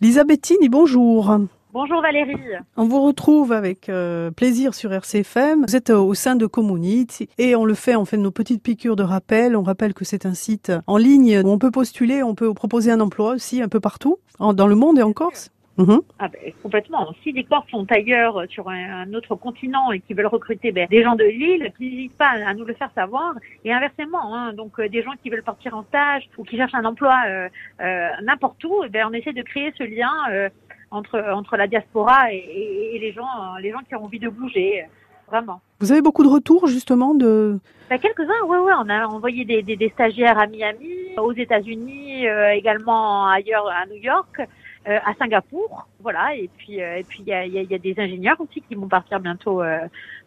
Lisa Bettini, bonjour. Bonjour Valérie. On vous retrouve avec euh, plaisir sur RCFM. Vous êtes euh, au sein de Community et on le fait, on fait nos petites piqûres de rappel. On rappelle que c'est un site en ligne où on peut postuler, on peut proposer un emploi aussi un peu partout, en- dans le monde et en Corse. Mhm. Ah ben, complètement. Si des corps sont ailleurs euh, sur un, un autre continent et qui veulent recruter ben, des gens de l'île, n'hésitent pas à nous le faire savoir. Et inversement, hein, donc euh, des gens qui veulent partir en stage ou qui cherchent un emploi euh, euh, n'importe où, eh ben, on essaie de créer ce lien euh, entre entre la diaspora et, et- et les gens euh, les gens qui ont envie de bouger. Vraiment. Vous avez beaucoup de retours justement de. Ben, quelques-uns, ouais, ouais. On a envoyé des, des, des stagiaires à Miami, aux États-Unis, euh, également ailleurs à New York, euh, à Singapour, voilà. Et puis, euh, et puis il y a, y, a, y a des ingénieurs aussi qui vont partir bientôt, euh,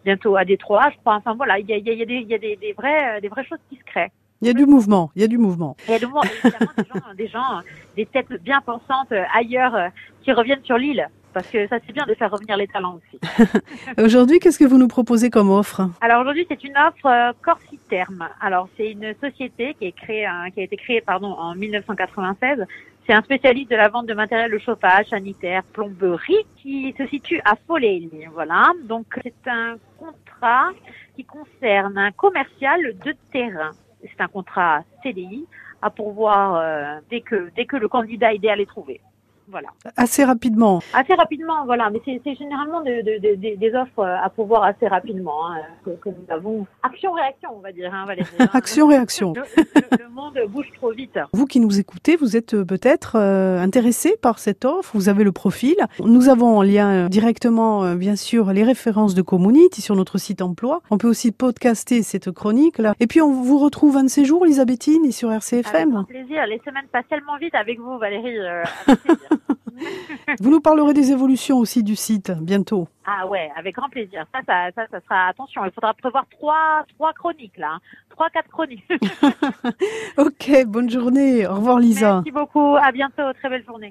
bientôt à Détroit, je crois. Enfin voilà, il y a, y a, des, y a des, des vraies, des vraies choses qui se créent. Il y a du mouvement, il y a du mouvement. Il y a de moi, évidemment des gens, des gens, des têtes bien pensantes ailleurs qui reviennent sur l'île. Parce que ça c'est bien de faire revenir les talents aussi. Aujourd'hui, qu'est-ce que vous nous proposez comme offre? Alors aujourd'hui, c'est une offre euh, Corsiterme. Alors c'est une société qui est créée, hein, qui a été créée pardon en 1996. C'est un spécialiste de la vente de matériel de chauffage, sanitaire, plomberie, qui se situe à Foley. Voilà. Donc c'est un contrat qui concerne un commercial de terrain. C'est un contrat CDI à pourvoir euh, dès que dès que le candidat idéal est trouvé. Voilà. Assez rapidement. Assez rapidement, voilà, mais c'est généralement de- de- de- de- des offres à pourvoir assez rapidement hein, que, que nous avons. Action-réaction, on va dire, hein, Valérie. hein. Action-réaction. Le, le- le monde bouge trop vite. Vous qui nous écoutez, vous êtes euh, peut-être euh, intéressé par cette offre, vous avez le profil. Nous avons en lien euh, directement, bien sûr, les références de Community sur notre site emploi. On peut aussi podcaster cette chronique-là. Et puis, on vous retrouve un de ces jours, Elisabethine, et sur Avec RCFM. grand plaisir. Les semaines passent tellement vite avec vous, Valérie. avec plaisir. Vous nous parlerez des évolutions aussi du site, bientôt. ah ouais, avec grand plaisir. Ça, ça, ça, ça sera. Attention, il faudra prévoir trois, trois chroniques là, hein. trois, quatre chroniques. Ok, bonne journée. Au revoir, Lisa. Merci beaucoup. À bientôt. Très belle journée.